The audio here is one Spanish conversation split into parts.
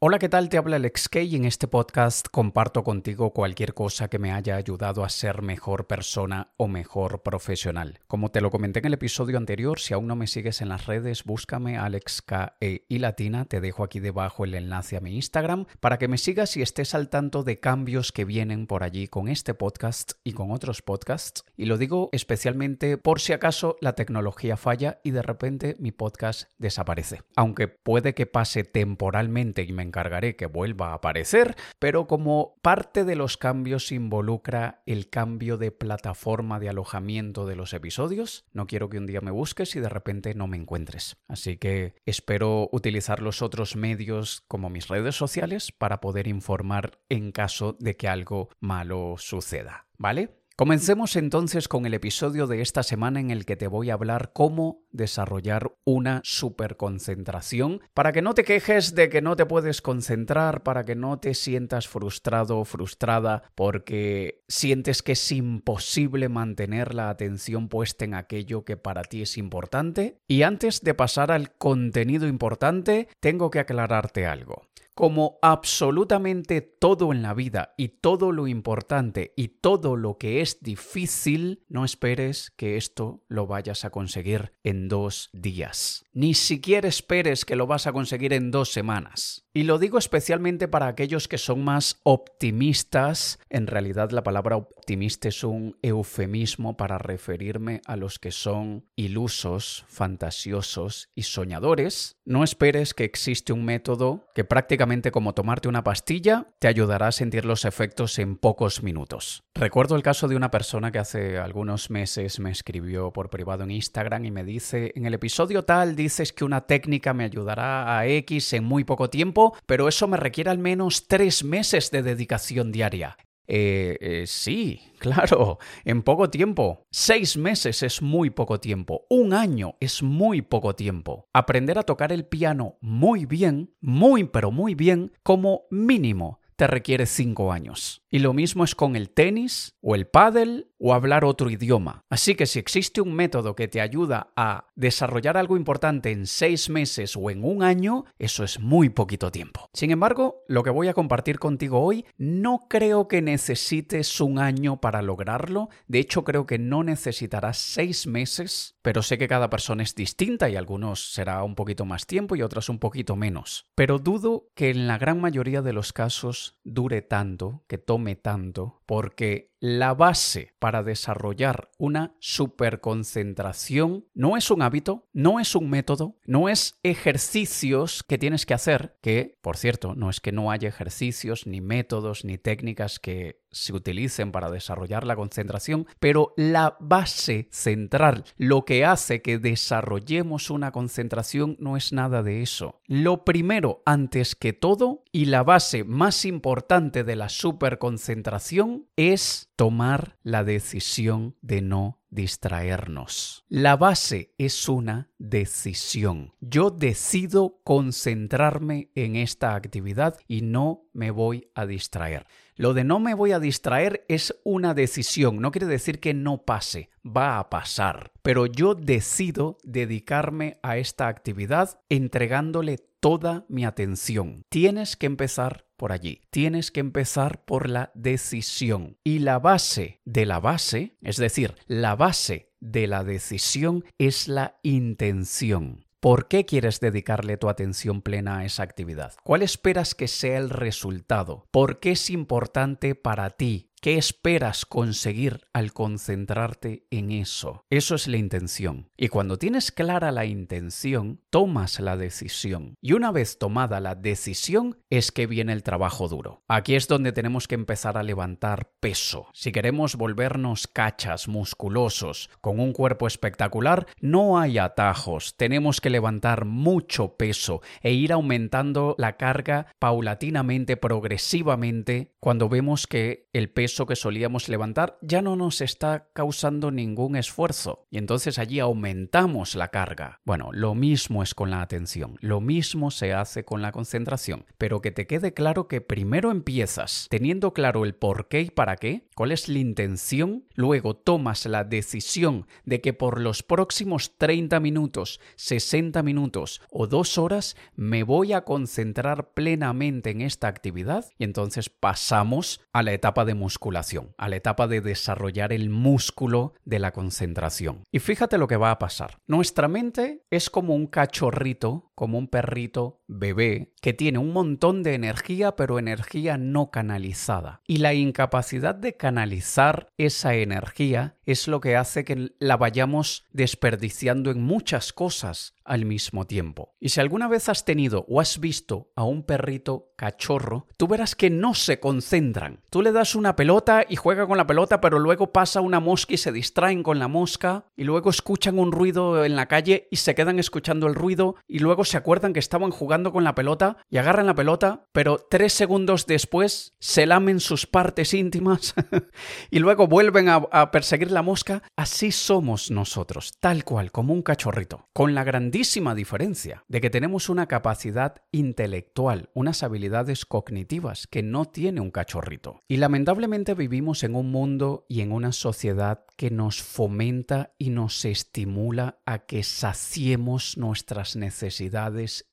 Hola, ¿qué tal? Te habla Alex Kay y en este podcast comparto contigo cualquier cosa que me haya ayudado a ser mejor persona o mejor profesional. Como te lo comenté en el episodio anterior, si aún no me sigues en las redes, búscame Alex K e y Latina, te dejo aquí debajo el enlace a mi Instagram para que me sigas y estés al tanto de cambios que vienen por allí con este podcast y con otros podcasts. Y lo digo especialmente por si acaso la tecnología falla y de repente mi podcast desaparece. Aunque puede que pase temporalmente y me encargaré que vuelva a aparecer, pero como parte de los cambios involucra el cambio de plataforma de alojamiento de los episodios, no quiero que un día me busques y de repente no me encuentres. Así que espero utilizar los otros medios como mis redes sociales para poder informar en caso de que algo malo suceda. ¿Vale? Comencemos entonces con el episodio de esta semana en el que te voy a hablar cómo desarrollar una superconcentración para que no te quejes de que no te puedes concentrar, para que no te sientas frustrado o frustrada porque sientes que es imposible mantener la atención puesta en aquello que para ti es importante. Y antes de pasar al contenido importante, tengo que aclararte algo como absolutamente todo en la vida y todo lo importante y todo lo que es difícil, no esperes que esto lo vayas a conseguir en dos días. Ni siquiera esperes que lo vas a conseguir en dos semanas. Y lo digo especialmente para aquellos que son más optimistas. En realidad la palabra optimista es un eufemismo para referirme a los que son ilusos, fantasiosos y soñadores. No esperes que existe un método que prácticamente como tomarte una pastilla te ayudará a sentir los efectos en pocos minutos. Recuerdo el caso de una persona que hace algunos meses me escribió por privado en Instagram y me dice, en el episodio tal dices que una técnica me ayudará a X en muy poco tiempo pero eso me requiere al menos tres meses de dedicación diaria. Eh, eh, sí, claro, en poco tiempo. Seis meses es muy poco tiempo. Un año es muy poco tiempo. Aprender a tocar el piano muy bien, muy pero muy bien, como mínimo te requiere cinco años. Y lo mismo es con el tenis o el pádel o hablar otro idioma. Así que si existe un método que te ayuda a desarrollar algo importante en seis meses o en un año, eso es muy poquito tiempo. Sin embargo, lo que voy a compartir contigo hoy, no creo que necesites un año para lograrlo. De hecho, creo que no necesitarás seis meses, pero sé que cada persona es distinta y algunos será un poquito más tiempo y otros un poquito menos. Pero dudo que en la gran mayoría de los casos dure tanto, que tome tanto, porque la base para desarrollar una superconcentración no es un hábito, no es un método, no es ejercicios que tienes que hacer, que, por cierto, no es que no haya ejercicios, ni métodos, ni técnicas que se utilicen para desarrollar la concentración, pero la base central, lo que hace que desarrollemos una concentración no es nada de eso. Lo primero, antes que todo, y la base más importante de la superconcentración es tomar la decisión de no distraernos. La base es una decisión. Yo decido concentrarme en esta actividad y no me voy a distraer. Lo de no me voy a distraer es una decisión, no quiere decir que no pase, va a pasar, pero yo decido dedicarme a esta actividad entregándole toda mi atención. Tienes que empezar por allí. Tienes que empezar por la decisión. Y la base de la base, es decir, la base de la decisión es la intención. ¿Por qué quieres dedicarle tu atención plena a esa actividad? ¿Cuál esperas que sea el resultado? ¿Por qué es importante para ti ¿Qué esperas conseguir al concentrarte en eso? Eso es la intención. Y cuando tienes clara la intención, tomas la decisión. Y una vez tomada la decisión, es que viene el trabajo duro. Aquí es donde tenemos que empezar a levantar peso. Si queremos volvernos cachas, musculosos, con un cuerpo espectacular, no hay atajos. Tenemos que levantar mucho peso e ir aumentando la carga paulatinamente, progresivamente, cuando vemos que el peso peso que solíamos levantar ya no nos está causando ningún esfuerzo. Y entonces allí aumentamos la carga. Bueno, lo mismo es con la atención, lo mismo se hace con la concentración, pero que te quede claro que primero empiezas teniendo claro el por qué y para qué, cuál es la intención, luego tomas la decisión de que por los próximos 30 minutos, 60 minutos o dos horas me voy a concentrar plenamente en esta actividad y entonces pasamos a la etapa de musculación, a la etapa de desarrollar el músculo de la concentración. Y fíjate lo que va a pasar. Nuestra mente es como un cachorrito, como un perrito bebé, que tiene un montón de energía, pero energía no canalizada. Y la incapacidad de canalizar esa energía es lo que hace que la vayamos desperdiciando en muchas cosas al mismo tiempo. Y si alguna vez has tenido o has visto a un perrito cachorro, tú verás que no se concentran. Tú le das una pelota y juega con la pelota, pero luego pasa una mosca y se distraen con la mosca, y luego escuchan un ruido en la calle y se quedan escuchando el ruido, y luego se acuerdan que estaban jugando con la pelota y agarran la pelota, pero tres segundos después se lamen sus partes íntimas y luego vuelven a, a perseguir la mosca. Así somos nosotros, tal cual, como un cachorrito, con la grandísima diferencia de que tenemos una capacidad intelectual, unas habilidades cognitivas que no tiene un cachorrito. Y lamentablemente vivimos en un mundo y en una sociedad que nos fomenta y nos estimula a que saciemos nuestras necesidades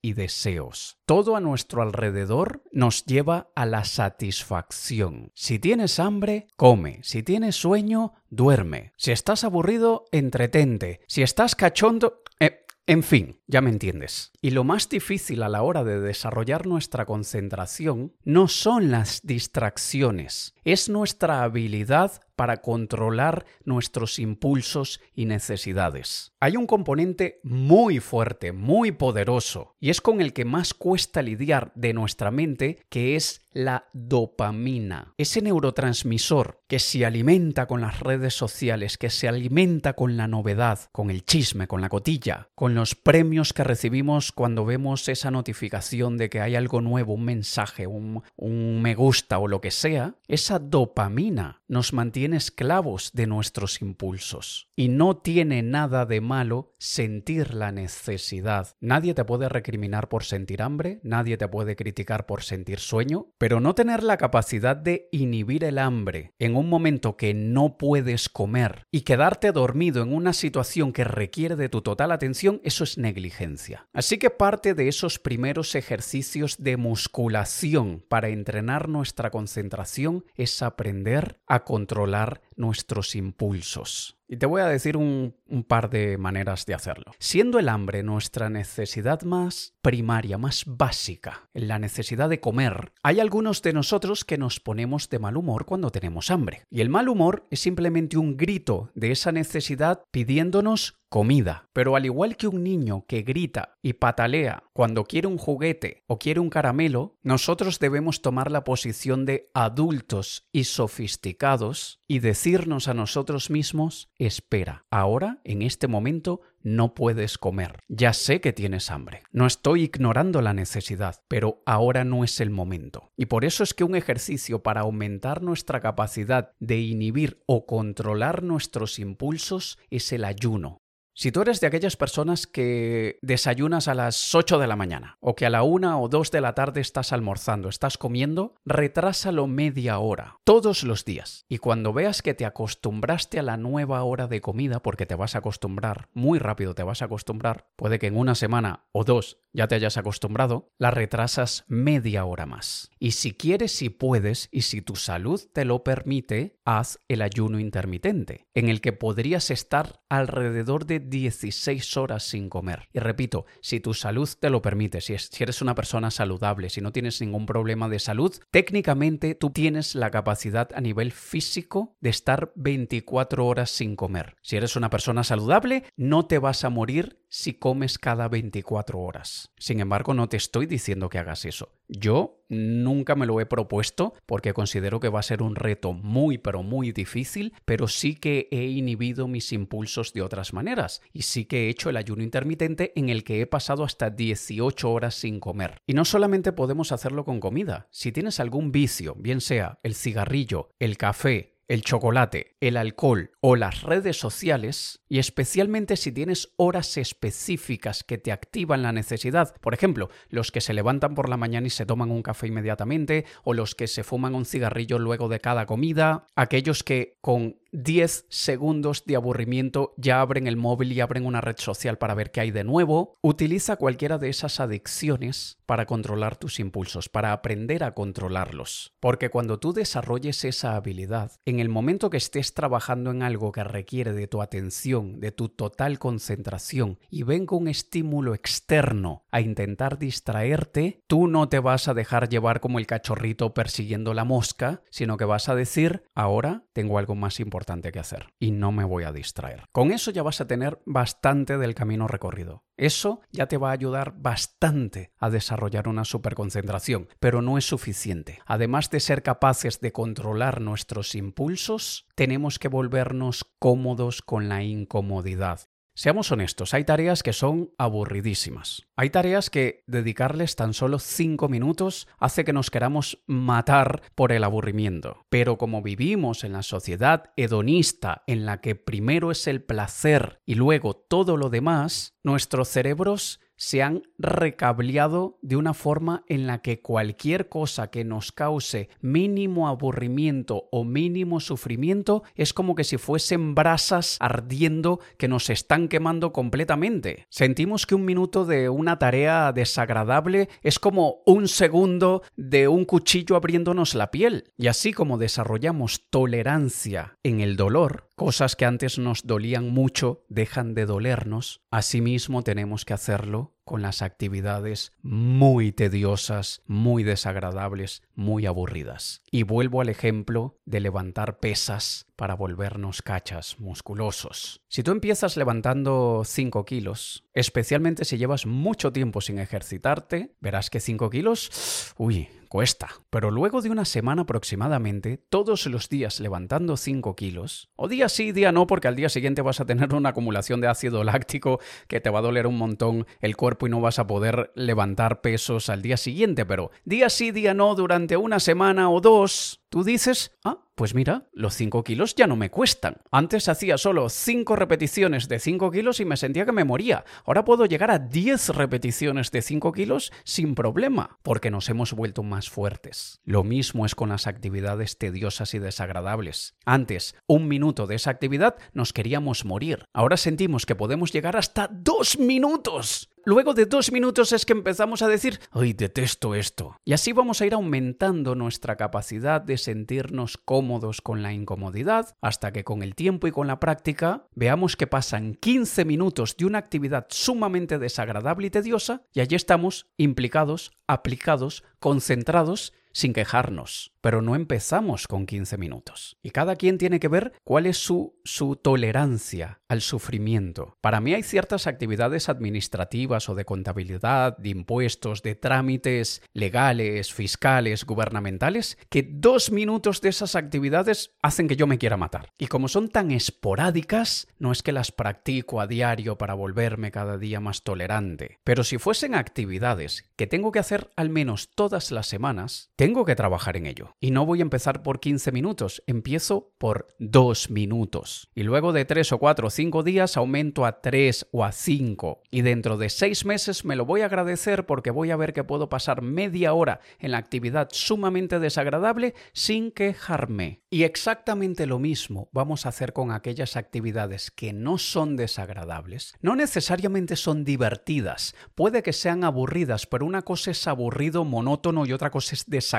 y deseos. Todo a nuestro alrededor nos lleva a la satisfacción. Si tienes hambre, come. Si tienes sueño, duerme. Si estás aburrido, entretente. Si estás cachondo... Eh, en fin, ya me entiendes. Y lo más difícil a la hora de desarrollar nuestra concentración no son las distracciones, es nuestra habilidad para controlar nuestros impulsos y necesidades. Hay un componente muy fuerte, muy poderoso, y es con el que más cuesta lidiar de nuestra mente, que es la dopamina. Ese neurotransmisor que se alimenta con las redes sociales, que se alimenta con la novedad, con el chisme, con la cotilla, con los premios que recibimos cuando vemos esa notificación de que hay algo nuevo, un mensaje, un, un me gusta o lo que sea, esa dopamina nos mantiene esclavos de nuestros impulsos. Y no tiene nada de malo sentir la necesidad. Nadie te puede recriminar por sentir hambre, nadie te puede criticar por sentir sueño, pero no tener la capacidad de inhibir el hambre en un momento que no puedes comer y quedarte dormido en una situación que requiere de tu total atención, eso es negligencia. Así que parte de esos primeros ejercicios de musculación para entrenar nuestra concentración es aprender a controlar hablar nuestros impulsos. Y te voy a decir un, par de maneras de hacerlo. Siendo el hambre nuestra necesidad más primaria, más básica, la necesidad de comer, hay algunos de nosotros que nos ponemos de mal humor cuando tenemos hambre. Y el mal humor es simplemente un grito de esa necesidad pidiéndonos comida. Pero al igual que un niño que grita y patalea cuando quiere un juguete o quiere un caramelo, nosotros debemos tomar la posición de adultos y sofisticados y decirnos a nosotros mismos, espera, ahora, en este momento, no puedes comer. Ya sé que tienes hambre. No estoy ignorando la necesidad, pero ahora no es el momento. Y por eso es que un ejercicio para aumentar nuestra capacidad de inhibir o controlar nuestros impulsos es el ayuno. Si tú eres de aquellas personas que desayunas a las 8 de la mañana o que a la 1 o 2 de la tarde estás almorzando, estás comiendo, retrásalo media hora, todos los días. Y cuando veas que te acostumbraste a la nueva hora de comida, porque te vas a acostumbrar, muy rápido te vas a acostumbrar, puede que en una semana o dos ya te hayas acostumbrado, la retrasas media hora más. Y si quieres y puedes, y si tu salud te lo permite, haz el ayuno intermitente, en el que podrías estar alrededor de 16 horas sin comer. Y repito, si tu salud te lo permite, si, eres una persona saludable, si no tienes ningún problema de salud, técnicamente tú tienes la capacidad a nivel físico de estar 24 horas sin comer. Si eres una persona saludable, no te vas a morir si comes cada 24 horas. Sin embargo, no te estoy diciendo que hagas eso. Yo nunca me lo he propuesto porque considero que va a ser un reto muy pero muy difícil, pero sí que he inhibido mis impulsos de otras maneras y sí que he hecho el ayuno intermitente en el que he pasado hasta 18 horas sin comer. Y no solamente podemos hacerlo con comida, si tienes algún vicio, bien sea el cigarrillo, el café, el chocolate, el alcohol o las redes sociales, y especialmente si tienes horas específicas que te activan la necesidad, por ejemplo, los que se levantan por la mañana y se toman un café inmediatamente, o los que se fuman un cigarrillo luego de cada comida, aquellos que con 10 segundos de aburrimiento ya abren el móvil y abren una red social para ver qué hay de nuevo. Utiliza cualquiera de esas adicciones para controlar tus impulsos, para aprender a controlarlos. Porque cuando tú desarrolles esa habilidad, en el momento que estés trabajando en algo que requiere de tu atención, de tu total concentración, y venga un estímulo externo a intentar distraerte, tú no te vas a dejar llevar como el cachorrito persiguiendo la mosca, sino que vas a decir, ahora tengo algo más importante que hacer y no me voy a distraer. Con eso ya vas a tener bastante del camino recorrido. Eso ya te va a ayudar bastante a desarrollar una superconcentración, pero no es suficiente. Además de ser capaces de controlar nuestros impulsos, tenemos que volvernos cómodos con la incomodidad. Seamos honestos, hay tareas que son aburridísimas. Hay tareas que dedicarles tan solo 5 minutos hace que nos queramos matar por el aburrimiento. Pero como vivimos en la sociedad hedonista en la que primero es el placer y luego todo lo demás, nuestros cerebros se han recableado de una forma en la que cualquier cosa que nos cause mínimo aburrimiento o mínimo sufrimiento es como que si fuesen brasas ardiendo que nos están quemando completamente. Sentimos que un minuto de una tarea desagradable es como un segundo de un cuchillo abriéndonos la piel. Y así como desarrollamos tolerancia en el dolor, cosas que antes nos dolían mucho dejan de dolernos, asimismo tenemos que hacerlo con las actividades muy tediosas, muy desagradables, muy aburridas. Y vuelvo al ejemplo de levantar pesas para volvernos cachas musculosos. Si tú empiezas levantando 5 kilos, especialmente si llevas mucho tiempo sin ejercitarte, verás que 5 kilos, uy, cuesta. Pero luego de una semana aproximadamente, todos los días levantando 5 kilos, o día sí, día no, porque al día siguiente vas a tener una acumulación de ácido láctico que te va a doler un montón el cuerpo y no vas a poder levantar pesos al día siguiente, pero día sí, día no, durante una semana o dos, Tú dices, ah, pues mira, los 5 kilos ya no me cuestan. Antes hacía solo 5 repeticiones de 5 kilos y me sentía que me moría. Ahora puedo llegar a 10 repeticiones de 5 kilos sin problema, porque nos hemos vuelto más fuertes. Lo mismo es con las actividades tediosas y desagradables. Antes, un minuto de esa actividad nos queríamos morir. Ahora sentimos que podemos llegar hasta 2 minutos. Luego de dos minutos es que empezamos a decir, ¡ay, detesto esto! Y así vamos a ir aumentando nuestra capacidad de sentirnos cómodos con la incomodidad hasta que con el tiempo y con la práctica veamos que pasan 15 minutos de una actividad sumamente desagradable y tediosa y allí estamos implicados, aplicados, concentrados sin quejarnos, pero no empezamos con 15 minutos. Y cada quien tiene que ver cuál es su, su tolerancia al sufrimiento. Para mí hay ciertas actividades administrativas o de contabilidad, de impuestos, de trámites legales, fiscales, gubernamentales, que dos minutos de esas actividades hacen que yo me quiera matar. Y como son tan esporádicas, no es que las practico a diario para volverme cada día más tolerante. Pero si fuesen actividades que tengo que hacer al menos todas las semanas, tengo que trabajar en ello. Y no voy a empezar por 15 minutos, empiezo por 2 minutos. Y luego de 3 o 4 o 5 días aumento a 3 o a 5. Y dentro de 6 meses me lo voy a agradecer porque voy a ver que puedo pasar media hora en la actividad sumamente desagradable sin quejarme. Y exactamente lo mismo vamos a hacer con aquellas actividades que no son desagradables. No necesariamente son divertidas, puede que sean aburridas, pero una cosa es aburrido monótono y otra cosa es desagradable,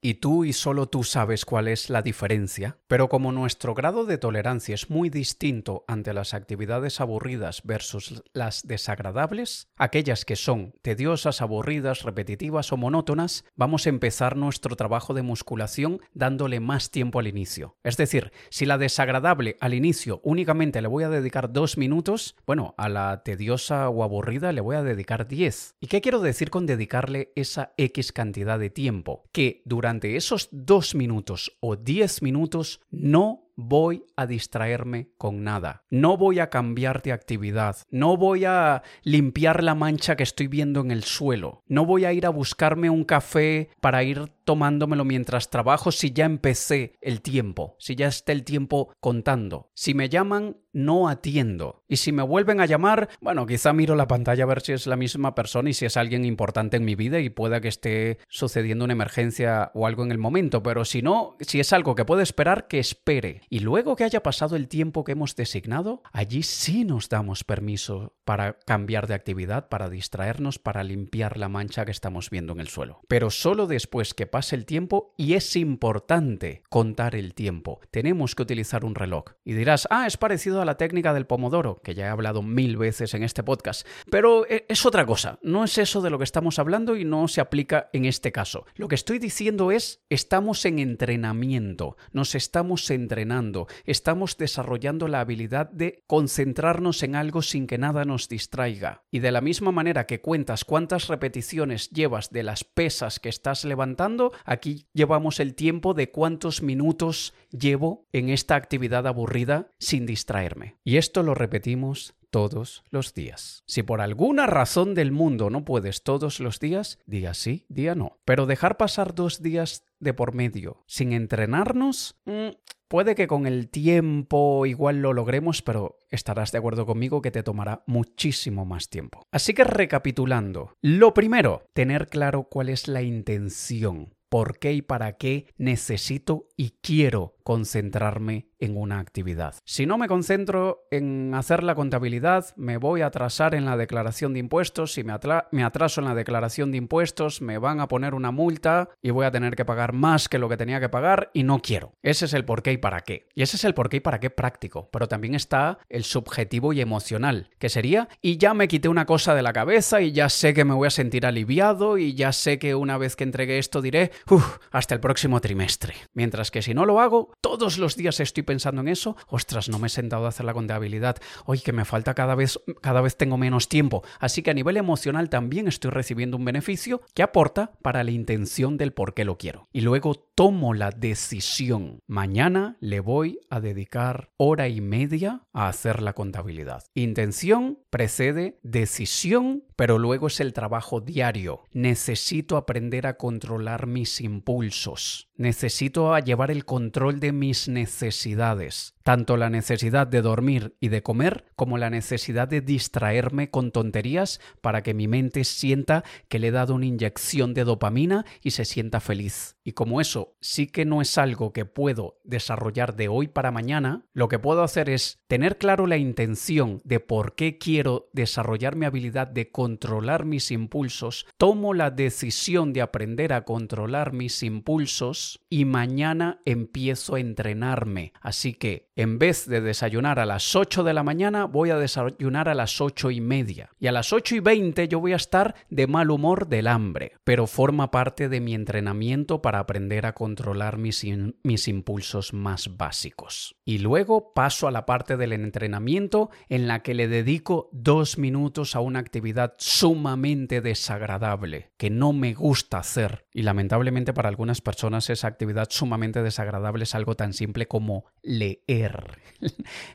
y tú y solo tú sabes cuál es la diferencia, pero como nuestro grado de tolerancia es muy distinto ante las actividades aburridas versus las desagradables, aquellas que son tediosas, aburridas, repetitivas o monótonas, vamos a empezar nuestro trabajo de musculación dándole más tiempo al inicio. Es decir, si la desagradable al inicio únicamente le voy a dedicar dos minutos, bueno, a la tediosa o aburrida le voy a dedicar diez. ¿Y qué quiero decir con dedicarle esa X cantidad de tiempo? Que durante esos dos minutos o diez minutos no voy a distraerme con nada. No voy a cambiar de actividad. No voy a limpiar la mancha que estoy viendo en el suelo. No voy a ir a buscarme un café para ir tomándomelo mientras trabajo si ya empecé el tiempo, si ya está el tiempo contando. Si me llaman, no atiendo. Y si me vuelven a llamar, bueno, quizá miro la pantalla a ver si es la misma persona y si es alguien importante en mi vida y pueda que esté sucediendo una emergencia o algo en el momento, pero si no, si es algo que puede esperar, que espere. Y luego que haya pasado el tiempo que hemos designado, allí sí nos damos permiso para cambiar de actividad, para distraernos, para limpiar la mancha que estamos viendo en el suelo. Pero solo después que pase el tiempo y es importante contar el tiempo. Tenemos que utilizar un reloj. Y dirás, ah, es parecido a la técnica del pomodoro, que ya he hablado mil veces en este podcast. Pero eh, es otra cosa, no es eso de lo que estamos hablando y no se aplica en este caso. Lo que estoy diciendo es, estamos en entrenamiento, nos estamos entrenando, estamos desarrollando la habilidad de concentrarnos en algo sin que nada nos distraiga. Y de la misma manera que cuentas cuántas repeticiones llevas de las pesas que estás levantando, aquí llevamos el tiempo de cuántos minutos llevo en esta actividad aburrida sin distraer y esto lo repetimos todos los días. Si por alguna razón del mundo no puedes todos los días, día sí, día no. Pero dejar pasar dos días de por medio sin entrenarnos, mm, puede que con el tiempo igual lo logremos, pero estarás de acuerdo conmigo que te tomará muchísimo más tiempo. Así que recapitulando, lo primero, tener claro cuál es la intención por qué y para qué necesito y quiero concentrarme en una actividad. Si no me concentro en hacer la contabilidad, me voy a atrasar en la declaración de impuestos. Si me, atraso en la declaración de impuestos, me van a poner una multa y voy a tener que pagar más que lo que tenía que pagar y no quiero. Ese es el por qué y para qué. Y ese es el por qué y para qué práctico. Pero también está el subjetivo y emocional, que sería, y ya me quité una cosa de la cabeza y ya sé que me voy a sentir aliviado y ya sé que una vez que entregue esto diré, uff, hasta el próximo trimestre. Mientras que si no lo hago, todos los días estoy pensando en eso, ostras, no me he sentado a hacer la contabilidad, oye, que me falta cada vez, cada vez tengo menos tiempo. Así que a nivel emocional también estoy recibiendo un beneficio que aporta para la intención del por qué lo quiero. Y luego tomo la decisión. Mañana le voy a dedicar hora y media a hacer la contabilidad. Intención precede decisión, pero luego es el trabajo diario. Necesito aprender a controlar mis impulsos. Necesito llevar el control de mis necesidades tanto la necesidad de dormir y de comer como la necesidad de distraerme con tonterías para que mi mente sienta que le he dado una inyección de dopamina y se sienta feliz. Y como eso sí que no es algo que puedo desarrollar de hoy para mañana, lo que puedo hacer es tener claro la intención de por qué quiero desarrollar mi habilidad de controlar mis impulsos, tomo la decisión de aprender a controlar mis impulsos y mañana empiezo a entrenarme. Así que en vez de desayunar a las 8 de la mañana, voy a desayunar a las 8 y media. Y a las 8 y 20 yo voy a estar de mal humor del hambre. Pero forma parte de mi entrenamiento para aprender a controlar mis, mis impulsos más básicos. Y luego paso a la parte del entrenamiento en la que le dedico dos minutos a una actividad sumamente desagradable, que no me gusta hacer. Y lamentablemente para algunas personas esa actividad sumamente desagradable es algo tan simple como leer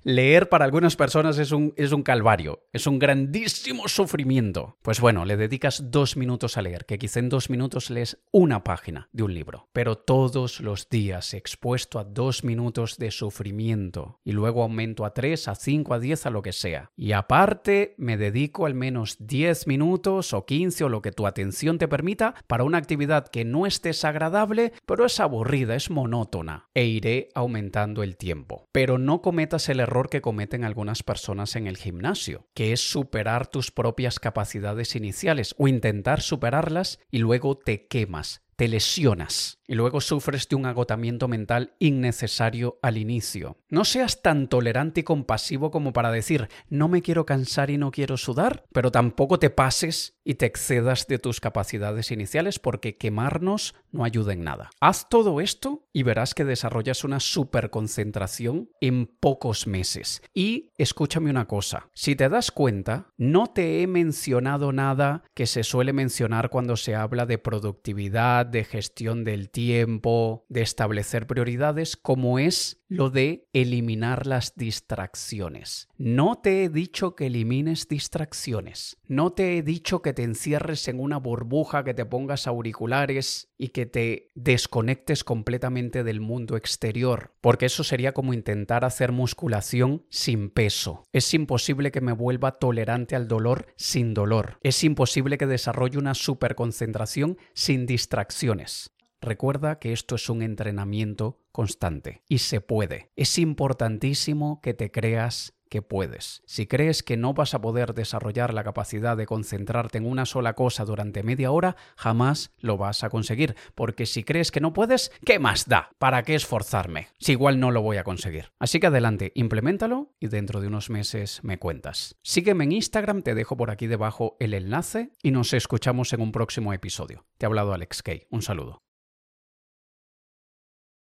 leer. para algunas personas es un, es un calvario, es un grandísimo sufrimiento. Pues bueno, le dedicas dos minutos a leer, que quizá en dos minutos lees una página de un libro, pero todos los días expuesto a dos minutos de sufrimiento y luego aumento a tres, a cinco, a diez, a lo que sea. Y aparte me dedico al menos diez minutos o quince o lo que tu atención te permita para una actividad que no es desagradable, pero es aburrida, es monótona, e iré aumentando el tiempo. Pero no cometas el error que cometen algunas personas en el gimnasio, que es superar tus propias capacidades iniciales o intentar superarlas y luego te quemas, te lesionas y luego sufres de un agotamiento mental innecesario al inicio. No seas tan tolerante y compasivo como para decir no me quiero cansar y no quiero sudar, pero tampoco te pases y te excedas de tus capacidades iniciales porque quemarnos no ayuda en nada. Haz todo esto y verás que desarrollas una superconcentración en pocos meses. Y escúchame una cosa, si te das cuenta, no te he mencionado nada que se suele mencionar cuando se habla de productividad, de gestión del tiempo, de establecer prioridades, como es lo de eliminar las distracciones. No te he dicho que elimines distracciones. No te he dicho que te encierres en una burbuja, que te pongas auriculares y que te desconectes completamente del mundo exterior, porque eso sería como intentar hacer musculación sin peso. Es imposible que me vuelva tolerante al dolor sin dolor. Es imposible que desarrolle una superconcentración sin distracciones. Recuerda que esto es un entrenamiento constante y se puede. Es importantísimo que te creas que puedes. Si crees que no vas a poder desarrollar la capacidad de concentrarte en una sola cosa durante media hora, jamás lo vas a conseguir. Porque si crees que no puedes, ¿qué más da? ¿Para qué esforzarme? Si igual no lo voy a conseguir. Así que adelante, implementalo y dentro de unos meses me cuentas. Sígueme en Instagram, te dejo por aquí debajo el enlace y nos escuchamos en un próximo episodio. Te ha hablado Alex Kay. Un saludo.